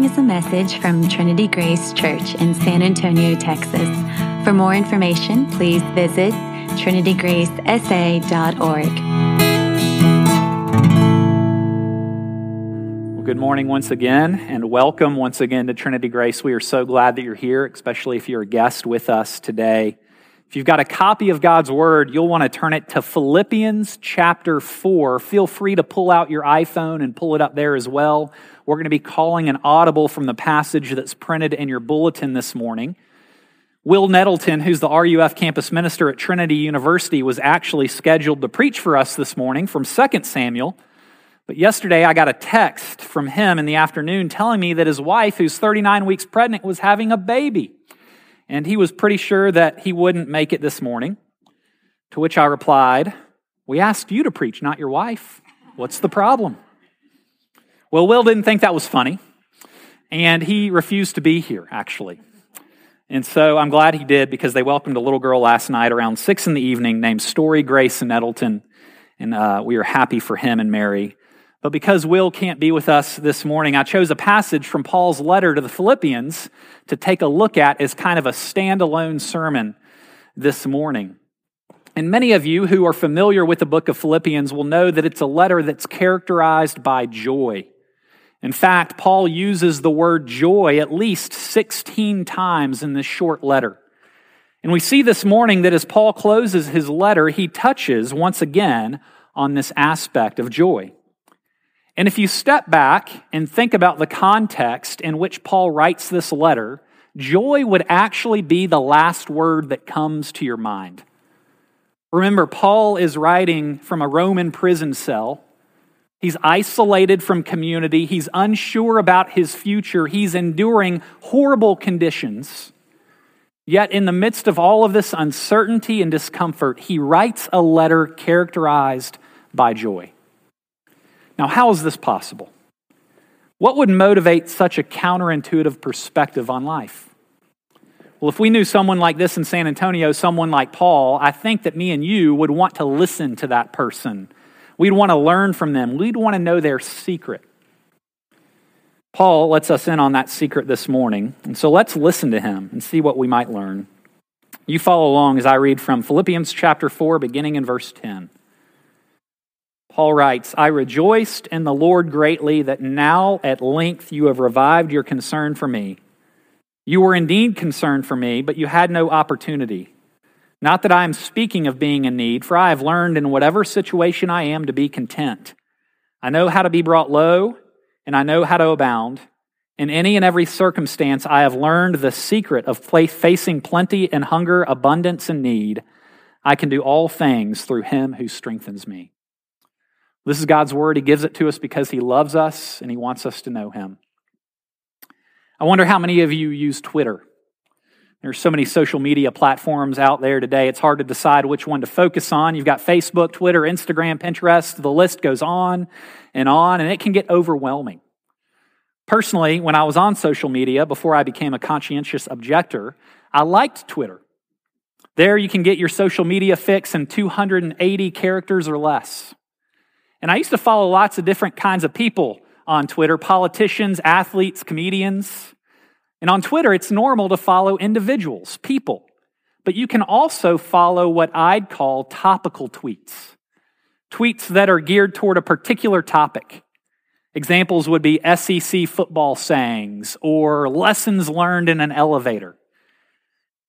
following is a message from Trinity Grace Church in San Antonio, Texas. For more information, please visit trinitygracesa.org. Well, good morning once again, and welcome once again to Trinity Grace. We are so glad that you're here, especially if you're a guest with us today. If you've got a copy of God's Word, you'll want to turn it to Philippians chapter 4. Feel free to pull out your iPhone and pull it up there as well. We're going to be calling an audible from the passage that's printed in your bulletin this morning. Will Nettleton, who's the RUF campus minister at Trinity University, was actually scheduled to preach for us this morning from 2 Samuel. But yesterday I got a text from him in the afternoon telling me that his wife, who's 39 weeks pregnant, was having a baby and he was pretty sure that he wouldn't make it this morning. To which I replied, We asked you to preach, not your wife. What's the problem? Well, Will didn't think that was funny, and he refused to be here, actually. And so I'm glad he did because they welcomed a little girl last night around six in the evening named Story Grace Nettleton, and uh, we are happy for him and Mary. But because Will can't be with us this morning, I chose a passage from Paul's letter to the Philippians to take a look at as kind of a standalone sermon this morning. And many of you who are familiar with the book of Philippians will know that it's a letter that's characterized by joy. In fact, Paul uses the word joy at least 16 times in this short letter. And we see this morning that as Paul closes his letter, he touches once again on this aspect of joy. And if you step back and think about the context in which Paul writes this letter, joy would actually be the last word that comes to your mind. Remember, Paul is writing from a Roman prison cell. He's isolated from community. He's unsure about his future. He's enduring horrible conditions. Yet, in the midst of all of this uncertainty and discomfort, he writes a letter characterized by joy. Now, how is this possible? What would motivate such a counterintuitive perspective on life? Well, if we knew someone like this in San Antonio, someone like Paul, I think that me and you would want to listen to that person. We'd want to learn from them. We'd want to know their secret. Paul lets us in on that secret this morning. And so let's listen to him and see what we might learn. You follow along as I read from Philippians chapter 4, beginning in verse 10. Paul writes, I rejoiced in the Lord greatly that now at length you have revived your concern for me. You were indeed concerned for me, but you had no opportunity. Not that I am speaking of being in need, for I have learned in whatever situation I am to be content. I know how to be brought low, and I know how to abound. In any and every circumstance, I have learned the secret of facing plenty and hunger, abundance and need. I can do all things through him who strengthens me. This is God's word. He gives it to us because He loves us and He wants us to know Him. I wonder how many of you use Twitter. There's so many social media platforms out there today, it's hard to decide which one to focus on. You've got Facebook, Twitter, Instagram, Pinterest, the list goes on and on, and it can get overwhelming. Personally, when I was on social media before I became a conscientious objector, I liked Twitter. There you can get your social media fix in 280 characters or less. And I used to follow lots of different kinds of people on Twitter politicians, athletes, comedians. And on Twitter, it's normal to follow individuals, people. But you can also follow what I'd call topical tweets tweets that are geared toward a particular topic. Examples would be SEC football sayings or lessons learned in an elevator.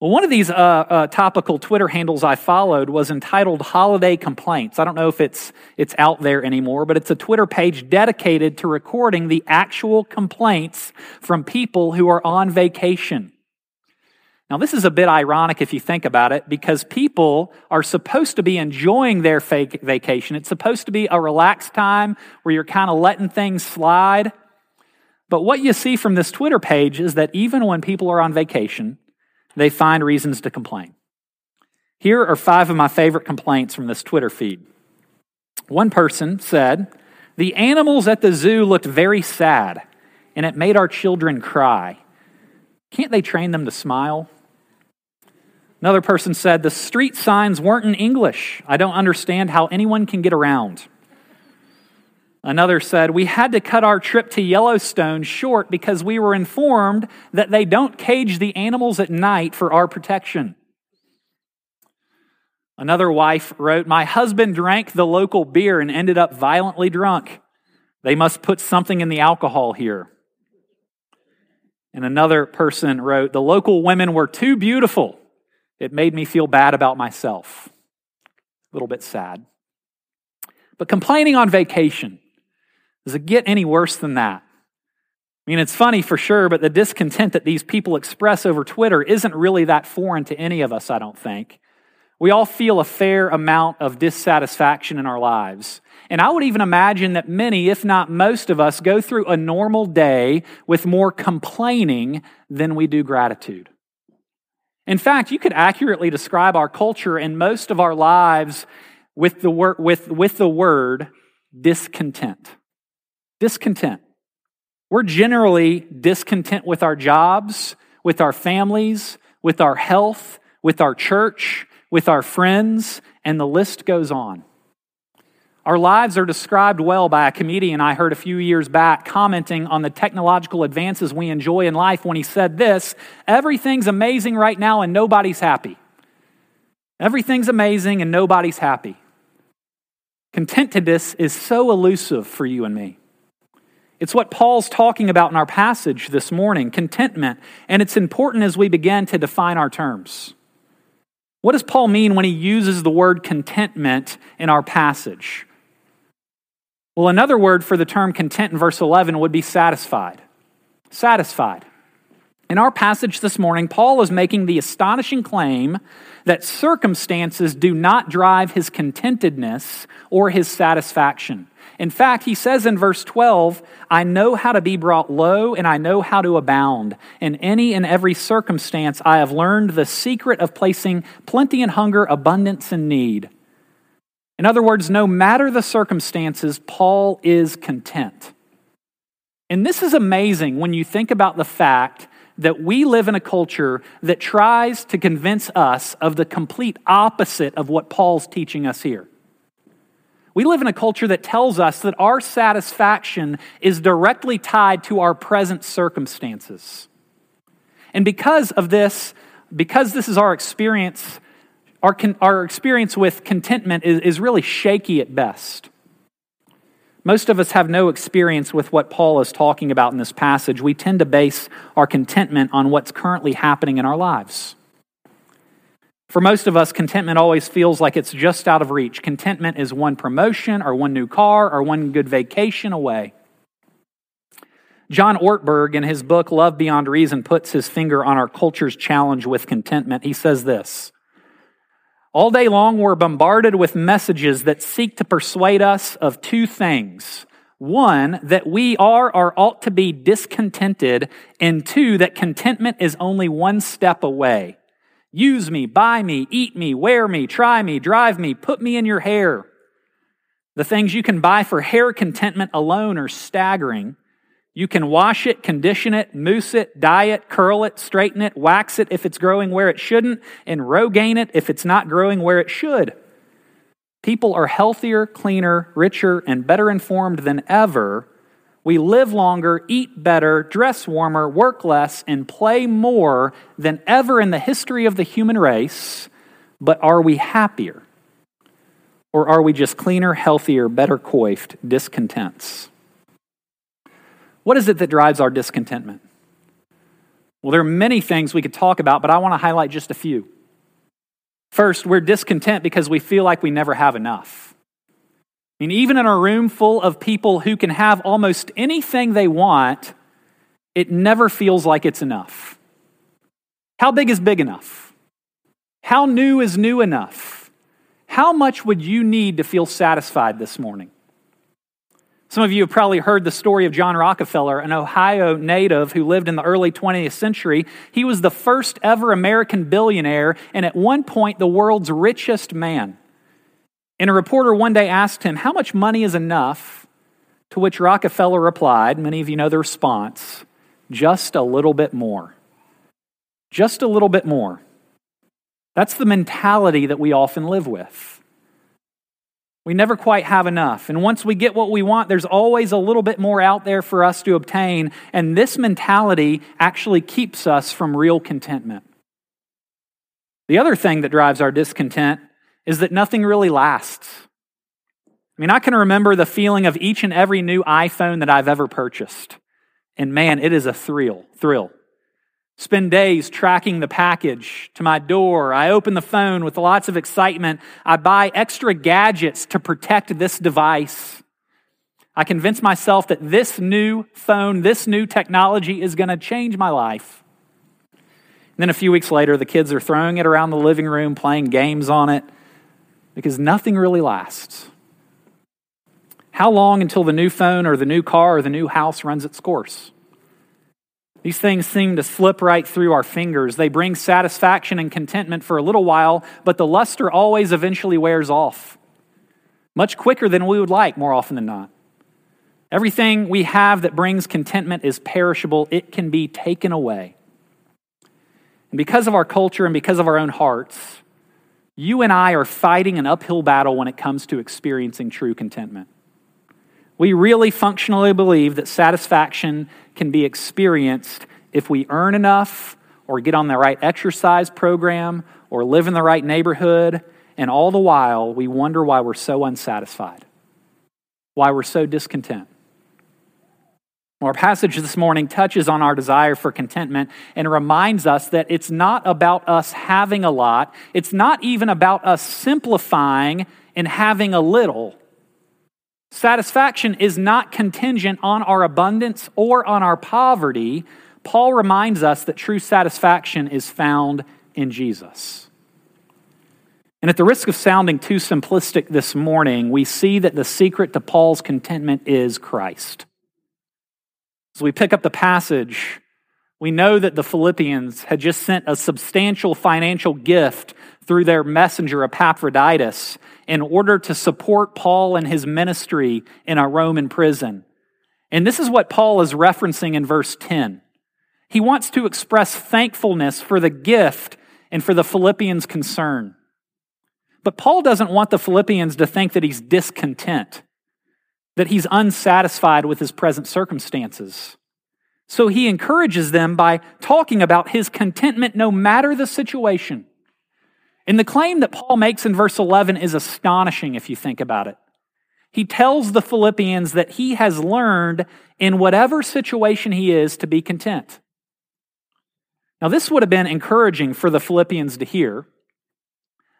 Well, one of these uh, uh, topical Twitter handles I followed was entitled Holiday Complaints. I don't know if it's, it's out there anymore, but it's a Twitter page dedicated to recording the actual complaints from people who are on vacation. Now, this is a bit ironic if you think about it, because people are supposed to be enjoying their fake vacation. It's supposed to be a relaxed time where you're kind of letting things slide. But what you see from this Twitter page is that even when people are on vacation, they find reasons to complain. Here are five of my favorite complaints from this Twitter feed. One person said, The animals at the zoo looked very sad, and it made our children cry. Can't they train them to smile? Another person said, The street signs weren't in English. I don't understand how anyone can get around. Another said, We had to cut our trip to Yellowstone short because we were informed that they don't cage the animals at night for our protection. Another wife wrote, My husband drank the local beer and ended up violently drunk. They must put something in the alcohol here. And another person wrote, The local women were too beautiful. It made me feel bad about myself. A little bit sad. But complaining on vacation, does it get any worse than that? I mean, it's funny for sure, but the discontent that these people express over Twitter isn't really that foreign to any of us, I don't think. We all feel a fair amount of dissatisfaction in our lives. And I would even imagine that many, if not most of us, go through a normal day with more complaining than we do gratitude. In fact, you could accurately describe our culture and most of our lives with the, word, with, with the word discontent. Discontent. We're generally discontent with our jobs, with our families, with our health, with our church, with our friends, and the list goes on. Our lives are described well by a comedian I heard a few years back commenting on the technological advances we enjoy in life when he said this Everything's amazing right now and nobody's happy. Everything's amazing and nobody's happy. Contentedness is so elusive for you and me. It's what Paul's talking about in our passage this morning contentment, and it's important as we begin to define our terms. What does Paul mean when he uses the word contentment in our passage? Well, another word for the term content in verse 11 would be satisfied. Satisfied. In our passage this morning, Paul is making the astonishing claim that circumstances do not drive his contentedness or his satisfaction. In fact, he says in verse 12, I know how to be brought low and I know how to abound. In any and every circumstance, I have learned the secret of placing plenty and hunger, abundance and need. In other words, no matter the circumstances, Paul is content. And this is amazing when you think about the fact that we live in a culture that tries to convince us of the complete opposite of what Paul's teaching us here. We live in a culture that tells us that our satisfaction is directly tied to our present circumstances. And because of this, because this is our experience, our, our experience with contentment is, is really shaky at best. Most of us have no experience with what Paul is talking about in this passage. We tend to base our contentment on what's currently happening in our lives. For most of us, contentment always feels like it's just out of reach. Contentment is one promotion or one new car or one good vacation away. John Ortberg, in his book Love Beyond Reason, puts his finger on our culture's challenge with contentment. He says this All day long, we're bombarded with messages that seek to persuade us of two things. One, that we are or ought to be discontented, and two, that contentment is only one step away. Use me, buy me, eat me, wear me, try me, drive me, put me in your hair. The things you can buy for hair contentment alone are staggering. You can wash it, condition it, mousse it, dye it, curl it, straighten it, wax it if it's growing where it shouldn't, and rogaine it if it's not growing where it should. People are healthier, cleaner, richer, and better informed than ever we live longer, eat better, dress warmer, work less, and play more than ever in the history of the human race, but are we happier? Or are we just cleaner, healthier, better coiffed discontents? What is it that drives our discontentment? Well, there are many things we could talk about, but I want to highlight just a few. First, we're discontent because we feel like we never have enough. I mean, even in a room full of people who can have almost anything they want, it never feels like it's enough. How big is big enough? How new is new enough? How much would you need to feel satisfied this morning? Some of you have probably heard the story of John Rockefeller, an Ohio native who lived in the early 20th century. He was the first ever American billionaire and at one point the world's richest man. And a reporter one day asked him, How much money is enough? To which Rockefeller replied, Many of you know the response, just a little bit more. Just a little bit more. That's the mentality that we often live with. We never quite have enough. And once we get what we want, there's always a little bit more out there for us to obtain. And this mentality actually keeps us from real contentment. The other thing that drives our discontent is that nothing really lasts. I mean, I can remember the feeling of each and every new iPhone that I've ever purchased. And man, it is a thrill, thrill. Spend days tracking the package to my door. I open the phone with lots of excitement. I buy extra gadgets to protect this device. I convince myself that this new phone, this new technology is going to change my life. And then a few weeks later, the kids are throwing it around the living room, playing games on it, because nothing really lasts. How long until the new phone or the new car or the new house runs its course? These things seem to slip right through our fingers. They bring satisfaction and contentment for a little while, but the luster always eventually wears off. Much quicker than we would like, more often than not. Everything we have that brings contentment is perishable, it can be taken away. And because of our culture and because of our own hearts, you and I are fighting an uphill battle when it comes to experiencing true contentment. We really functionally believe that satisfaction can be experienced if we earn enough or get on the right exercise program or live in the right neighborhood, and all the while we wonder why we're so unsatisfied, why we're so discontent. Our passage this morning touches on our desire for contentment and reminds us that it's not about us having a lot. It's not even about us simplifying and having a little. Satisfaction is not contingent on our abundance or on our poverty. Paul reminds us that true satisfaction is found in Jesus. And at the risk of sounding too simplistic this morning, we see that the secret to Paul's contentment is Christ. As we pick up the passage, we know that the Philippians had just sent a substantial financial gift through their messenger Epaphroditus in order to support Paul and his ministry in a Roman prison. And this is what Paul is referencing in verse 10. He wants to express thankfulness for the gift and for the Philippians' concern. But Paul doesn't want the Philippians to think that he's discontent, that he's unsatisfied with his present circumstances. So he encourages them by talking about his contentment no matter the situation. And the claim that Paul makes in verse 11 is astonishing if you think about it. He tells the Philippians that he has learned in whatever situation he is to be content. Now, this would have been encouraging for the Philippians to hear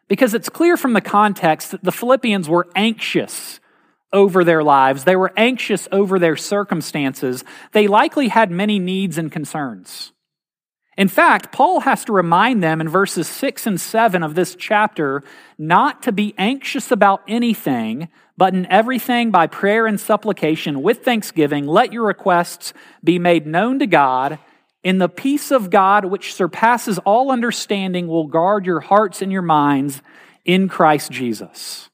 because it's clear from the context that the Philippians were anxious over their lives. They were anxious over their circumstances. They likely had many needs and concerns. In fact, Paul has to remind them in verses 6 and 7 of this chapter not to be anxious about anything, but in everything by prayer and supplication with thanksgiving, let your requests be made known to God. In the peace of God, which surpasses all understanding, will guard your hearts and your minds in Christ Jesus.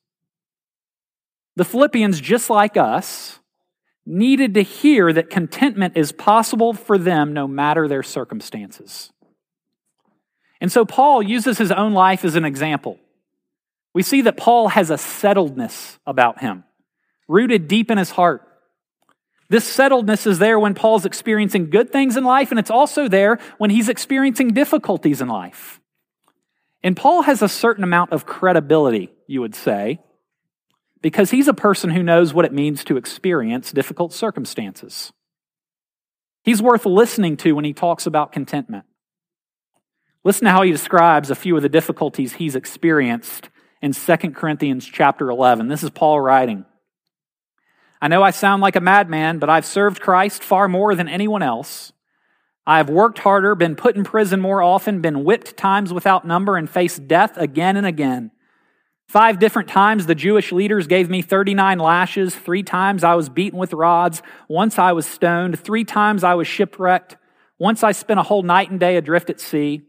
The Philippians, just like us, needed to hear that contentment is possible for them no matter their circumstances. And so Paul uses his own life as an example. We see that Paul has a settledness about him, rooted deep in his heart. This settledness is there when Paul's experiencing good things in life, and it's also there when he's experiencing difficulties in life. And Paul has a certain amount of credibility, you would say, because he's a person who knows what it means to experience difficult circumstances. He's worth listening to when he talks about contentment. Listen to how he describes a few of the difficulties he's experienced in 2 Corinthians chapter 11. This is Paul writing. I know I sound like a madman, but I've served Christ far more than anyone else. I have worked harder, been put in prison more often, been whipped times without number, and faced death again and again. Five different times the Jewish leaders gave me 39 lashes. Three times I was beaten with rods. Once I was stoned. Three times I was shipwrecked. Once I spent a whole night and day adrift at sea.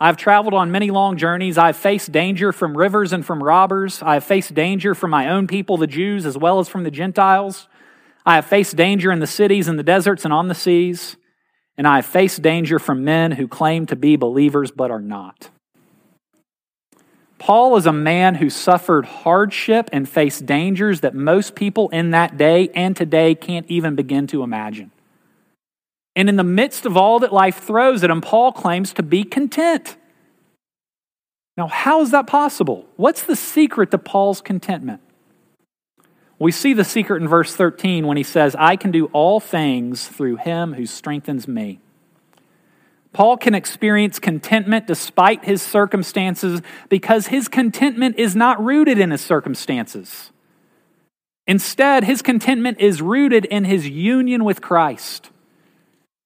I've traveled on many long journeys. I've faced danger from rivers and from robbers. I have faced danger from my own people, the Jews, as well as from the Gentiles. I have faced danger in the cities and the deserts and on the seas. And I have faced danger from men who claim to be believers but are not. Paul is a man who suffered hardship and faced dangers that most people in that day and today can't even begin to imagine. And in the midst of all that life throws at him, Paul claims to be content. Now, how is that possible? What's the secret to Paul's contentment? We see the secret in verse 13 when he says, I can do all things through him who strengthens me. Paul can experience contentment despite his circumstances because his contentment is not rooted in his circumstances. Instead, his contentment is rooted in his union with Christ.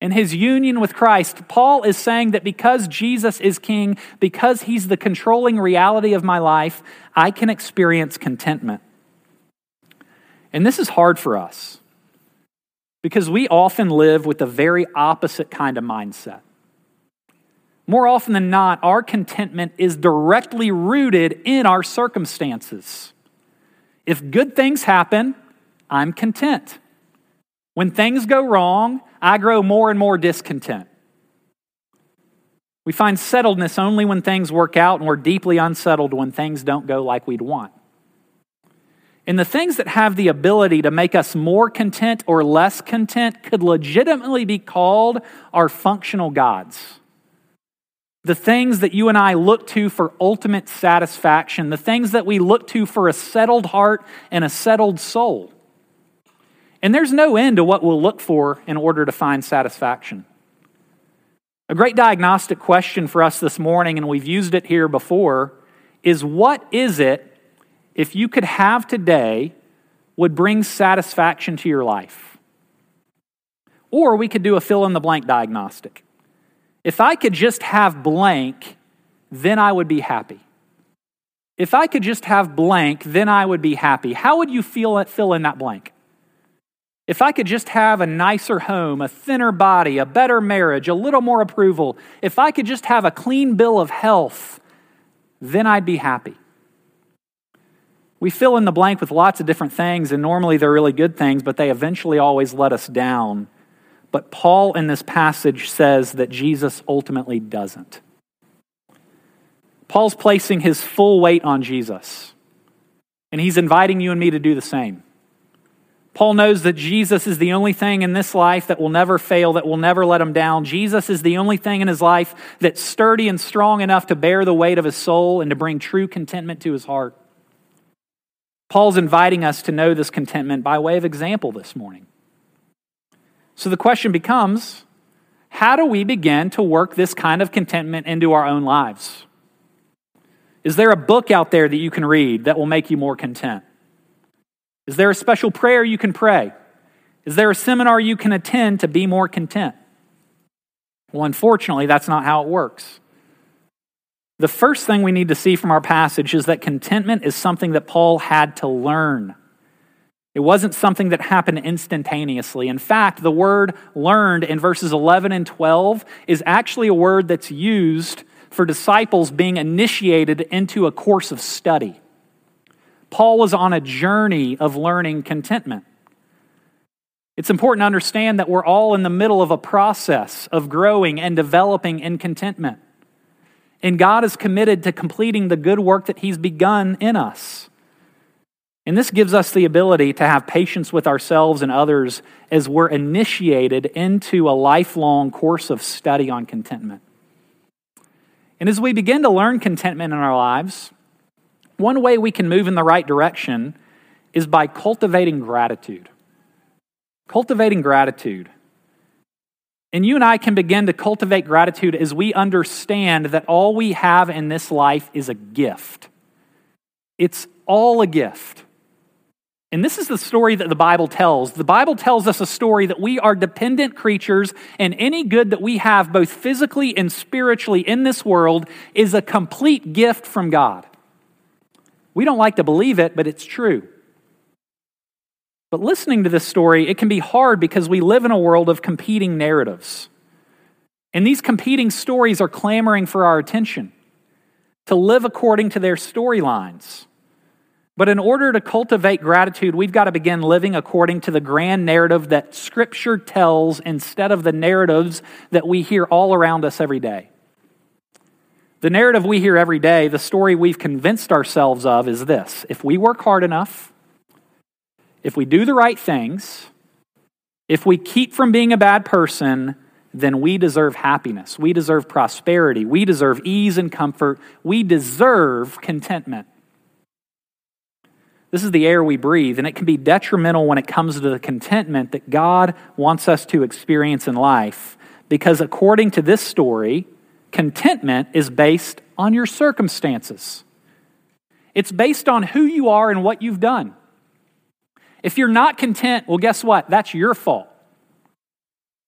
In his union with Christ, Paul is saying that because Jesus is king, because he's the controlling reality of my life, I can experience contentment. And this is hard for us because we often live with the very opposite kind of mindset. More often than not, our contentment is directly rooted in our circumstances. If good things happen, I'm content. When things go wrong, I grow more and more discontent. We find settledness only when things work out, and we're deeply unsettled when things don't go like we'd want. And the things that have the ability to make us more content or less content could legitimately be called our functional gods. The things that you and I look to for ultimate satisfaction, the things that we look to for a settled heart and a settled soul. And there's no end to what we'll look for in order to find satisfaction. A great diagnostic question for us this morning, and we've used it here before, is what is it if you could have today would bring satisfaction to your life? Or we could do a fill in the blank diagnostic. If I could just have blank, then I would be happy. If I could just have blank, then I would be happy. How would you feel fill in that blank? If I could just have a nicer home, a thinner body, a better marriage, a little more approval, if I could just have a clean bill of health, then I'd be happy. We fill in the blank with lots of different things, and normally they're really good things, but they eventually always let us down. But Paul in this passage says that Jesus ultimately doesn't. Paul's placing his full weight on Jesus, and he's inviting you and me to do the same. Paul knows that Jesus is the only thing in this life that will never fail, that will never let him down. Jesus is the only thing in his life that's sturdy and strong enough to bear the weight of his soul and to bring true contentment to his heart. Paul's inviting us to know this contentment by way of example this morning. So the question becomes how do we begin to work this kind of contentment into our own lives? Is there a book out there that you can read that will make you more content? Is there a special prayer you can pray? Is there a seminar you can attend to be more content? Well, unfortunately, that's not how it works. The first thing we need to see from our passage is that contentment is something that Paul had to learn. It wasn't something that happened instantaneously. In fact, the word learned in verses 11 and 12 is actually a word that's used for disciples being initiated into a course of study. Paul was on a journey of learning contentment. It's important to understand that we're all in the middle of a process of growing and developing in contentment. And God is committed to completing the good work that He's begun in us. And this gives us the ability to have patience with ourselves and others as we're initiated into a lifelong course of study on contentment. And as we begin to learn contentment in our lives, one way we can move in the right direction is by cultivating gratitude. Cultivating gratitude. And you and I can begin to cultivate gratitude as we understand that all we have in this life is a gift. It's all a gift. And this is the story that the Bible tells. The Bible tells us a story that we are dependent creatures, and any good that we have, both physically and spiritually, in this world is a complete gift from God. We don't like to believe it, but it's true. But listening to this story, it can be hard because we live in a world of competing narratives. And these competing stories are clamoring for our attention to live according to their storylines. But in order to cultivate gratitude, we've got to begin living according to the grand narrative that Scripture tells instead of the narratives that we hear all around us every day. The narrative we hear every day, the story we've convinced ourselves of, is this if we work hard enough, if we do the right things, if we keep from being a bad person, then we deserve happiness. We deserve prosperity. We deserve ease and comfort. We deserve contentment. This is the air we breathe, and it can be detrimental when it comes to the contentment that God wants us to experience in life. Because according to this story, Contentment is based on your circumstances. It's based on who you are and what you've done. If you're not content, well, guess what? That's your fault.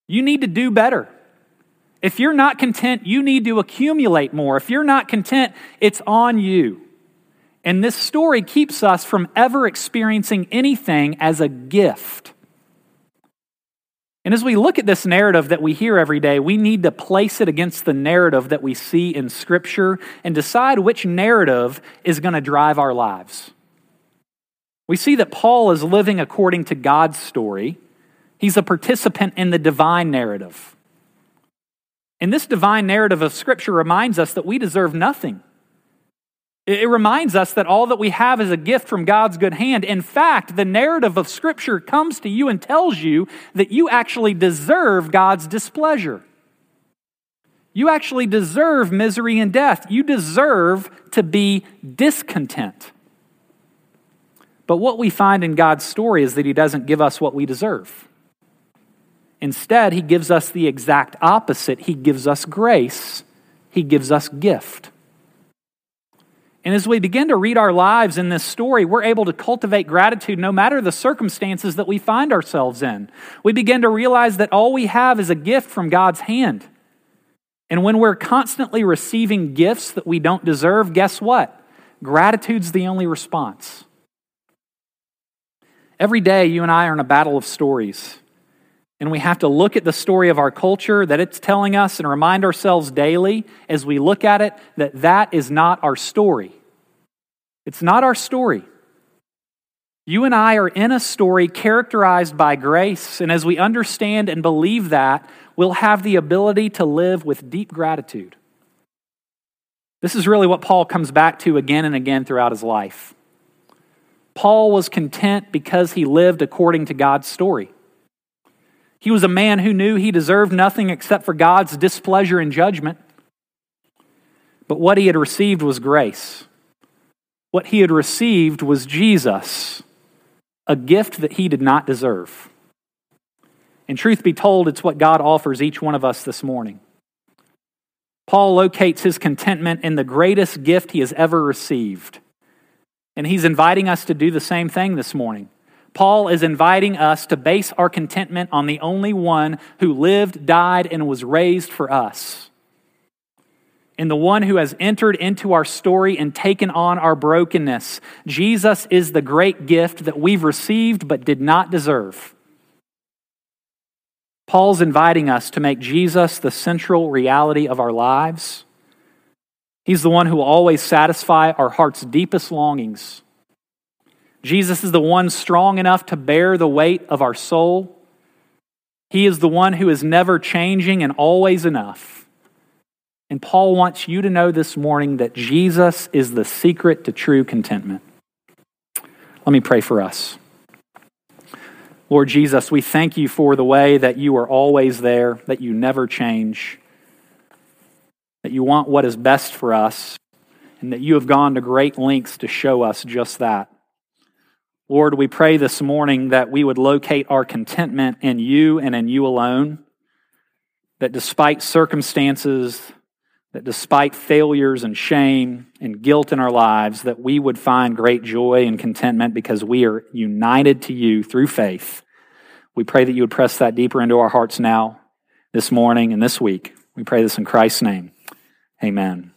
You need to do better. If you're not content, you need to accumulate more. If you're not content, it's on you. And this story keeps us from ever experiencing anything as a gift. And as we look at this narrative that we hear every day, we need to place it against the narrative that we see in Scripture and decide which narrative is going to drive our lives. We see that Paul is living according to God's story, he's a participant in the divine narrative. And this divine narrative of Scripture reminds us that we deserve nothing. It reminds us that all that we have is a gift from God's good hand. In fact, the narrative of Scripture comes to you and tells you that you actually deserve God's displeasure. You actually deserve misery and death. You deserve to be discontent. But what we find in God's story is that He doesn't give us what we deserve. Instead, He gives us the exact opposite. He gives us grace, He gives us gift. And as we begin to read our lives in this story, we're able to cultivate gratitude no matter the circumstances that we find ourselves in. We begin to realize that all we have is a gift from God's hand. And when we're constantly receiving gifts that we don't deserve, guess what? Gratitude's the only response. Every day, you and I are in a battle of stories. And we have to look at the story of our culture that it's telling us and remind ourselves daily as we look at it that that is not our story. It's not our story. You and I are in a story characterized by grace, and as we understand and believe that, we'll have the ability to live with deep gratitude. This is really what Paul comes back to again and again throughout his life. Paul was content because he lived according to God's story. He was a man who knew he deserved nothing except for God's displeasure and judgment. But what he had received was grace. What he had received was Jesus, a gift that he did not deserve. And truth be told, it's what God offers each one of us this morning. Paul locates his contentment in the greatest gift he has ever received. And he's inviting us to do the same thing this morning. Paul is inviting us to base our contentment on the only one who lived, died, and was raised for us. In the one who has entered into our story and taken on our brokenness. Jesus is the great gift that we've received but did not deserve. Paul's inviting us to make Jesus the central reality of our lives. He's the one who will always satisfy our heart's deepest longings Jesus is the one strong enough to bear the weight of our soul. He is the one who is never changing and always enough. And Paul wants you to know this morning that Jesus is the secret to true contentment. Let me pray for us. Lord Jesus, we thank you for the way that you are always there, that you never change, that you want what is best for us, and that you have gone to great lengths to show us just that. Lord, we pray this morning that we would locate our contentment in you and in you alone. That despite circumstances, that despite failures and shame and guilt in our lives, that we would find great joy and contentment because we are united to you through faith. We pray that you would press that deeper into our hearts now, this morning, and this week. We pray this in Christ's name. Amen.